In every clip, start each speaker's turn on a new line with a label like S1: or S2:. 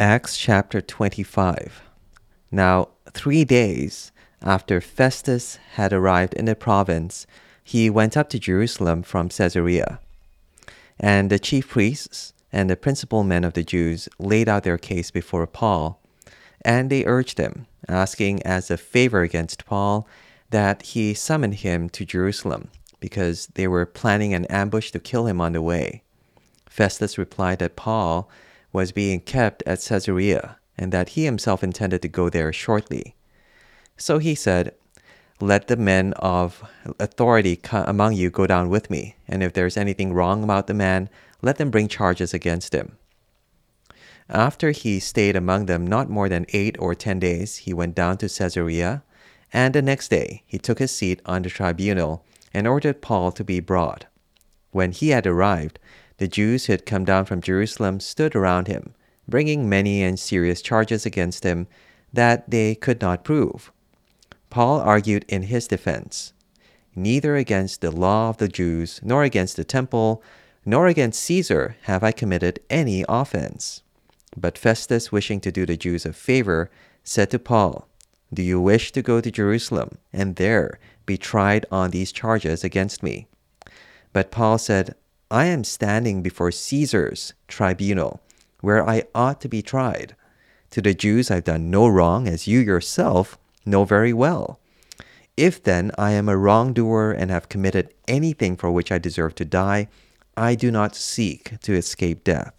S1: Acts chapter 25. Now, three days after Festus had arrived in the province, he went up to Jerusalem from Caesarea. And the chief priests and the principal men of the Jews laid out their case before Paul, and they urged him, asking as a favor against Paul that he summon him to Jerusalem, because they were planning an ambush to kill him on the way. Festus replied that Paul was being kept at Caesarea and that he himself intended to go there shortly. So he said, Let the men of authority among you go down with me, and if there's anything wrong about the man, let them bring charges against him. After he stayed among them not more than eight or ten days, he went down to Caesarea, and the next day he took his seat on the tribunal and ordered Paul to be brought. When he had arrived, the Jews who had come down from Jerusalem stood around him, bringing many and serious charges against him that they could not prove. Paul argued in his defense Neither against the law of the Jews, nor against the temple, nor against Caesar have I committed any offense. But Festus, wishing to do the Jews a favor, said to Paul, Do you wish to go to Jerusalem and there be tried on these charges against me? But Paul said, I am standing before Caesar's tribunal, where I ought to be tried. To the Jews I've done no wrong, as you yourself know very well. If then I am a wrongdoer and have committed anything for which I deserve to die, I do not seek to escape death.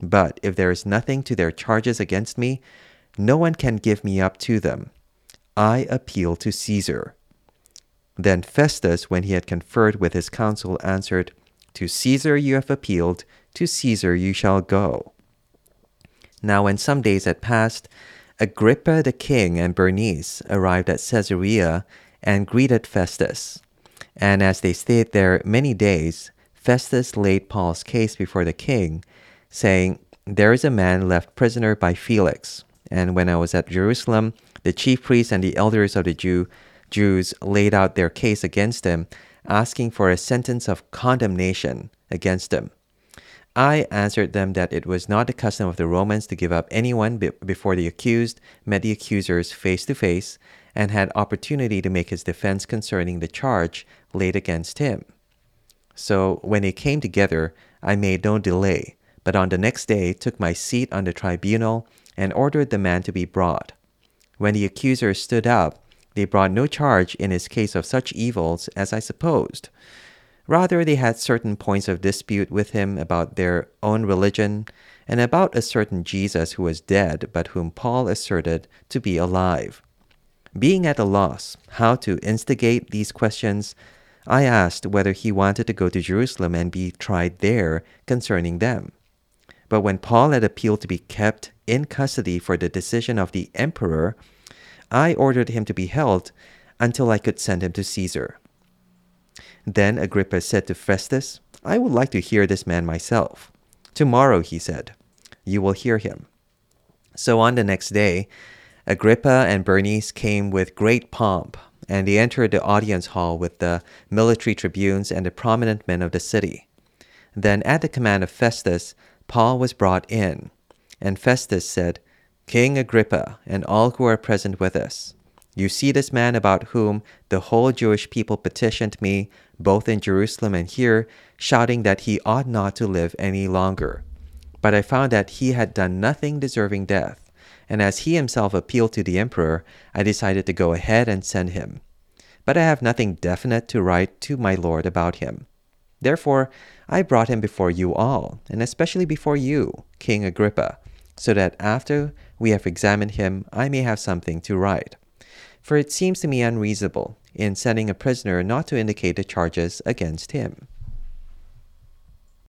S1: But if there is nothing to their charges against me, no one can give me up to them. I appeal to Caesar. Then Festus, when he had conferred with his council, answered, to Caesar you have appealed, to Caesar you shall go. Now, when some days had passed, Agrippa the king and Bernice arrived at Caesarea and greeted Festus. And as they stayed there many days, Festus laid Paul's case before the king, saying, There is a man left prisoner by Felix. And when I was at Jerusalem, the chief priests and the elders of the Jew, Jews laid out their case against him asking for a sentence of condemnation against him. I answered them that it was not the custom of the Romans to give up anyone be- before the accused met the accusers face to face and had opportunity to make his defense concerning the charge laid against him. So when they came together, I made no delay, but on the next day took my seat on the tribunal and ordered the man to be brought. When the accuser stood up, they brought no charge in his case of such evils as I supposed. Rather, they had certain points of dispute with him about their own religion and about a certain Jesus who was dead, but whom Paul asserted to be alive. Being at a loss how to instigate these questions, I asked whether he wanted to go to Jerusalem and be tried there concerning them. But when Paul had appealed to be kept in custody for the decision of the emperor, I ordered him to be held until I could send him to Caesar. Then Agrippa said to Festus, I would like to hear this man myself. Tomorrow, he said, you will hear him. So on the next day, Agrippa and Bernice came with great pomp, and they entered the audience hall with the military tribunes and the prominent men of the city. Then, at the command of Festus, Paul was brought in, and Festus said, King Agrippa, and all who are present with us, you see this man about whom the whole Jewish people petitioned me, both in Jerusalem and here, shouting that he ought not to live any longer. But I found that he had done nothing deserving death, and as he himself appealed to the emperor, I decided to go ahead and send him. But I have nothing definite to write to my lord about him. Therefore, I brought him before you all, and especially before you, King Agrippa, so that after we have examined him, I may have something to write. For it seems to me unreasonable in sending a prisoner not to indicate the charges against him.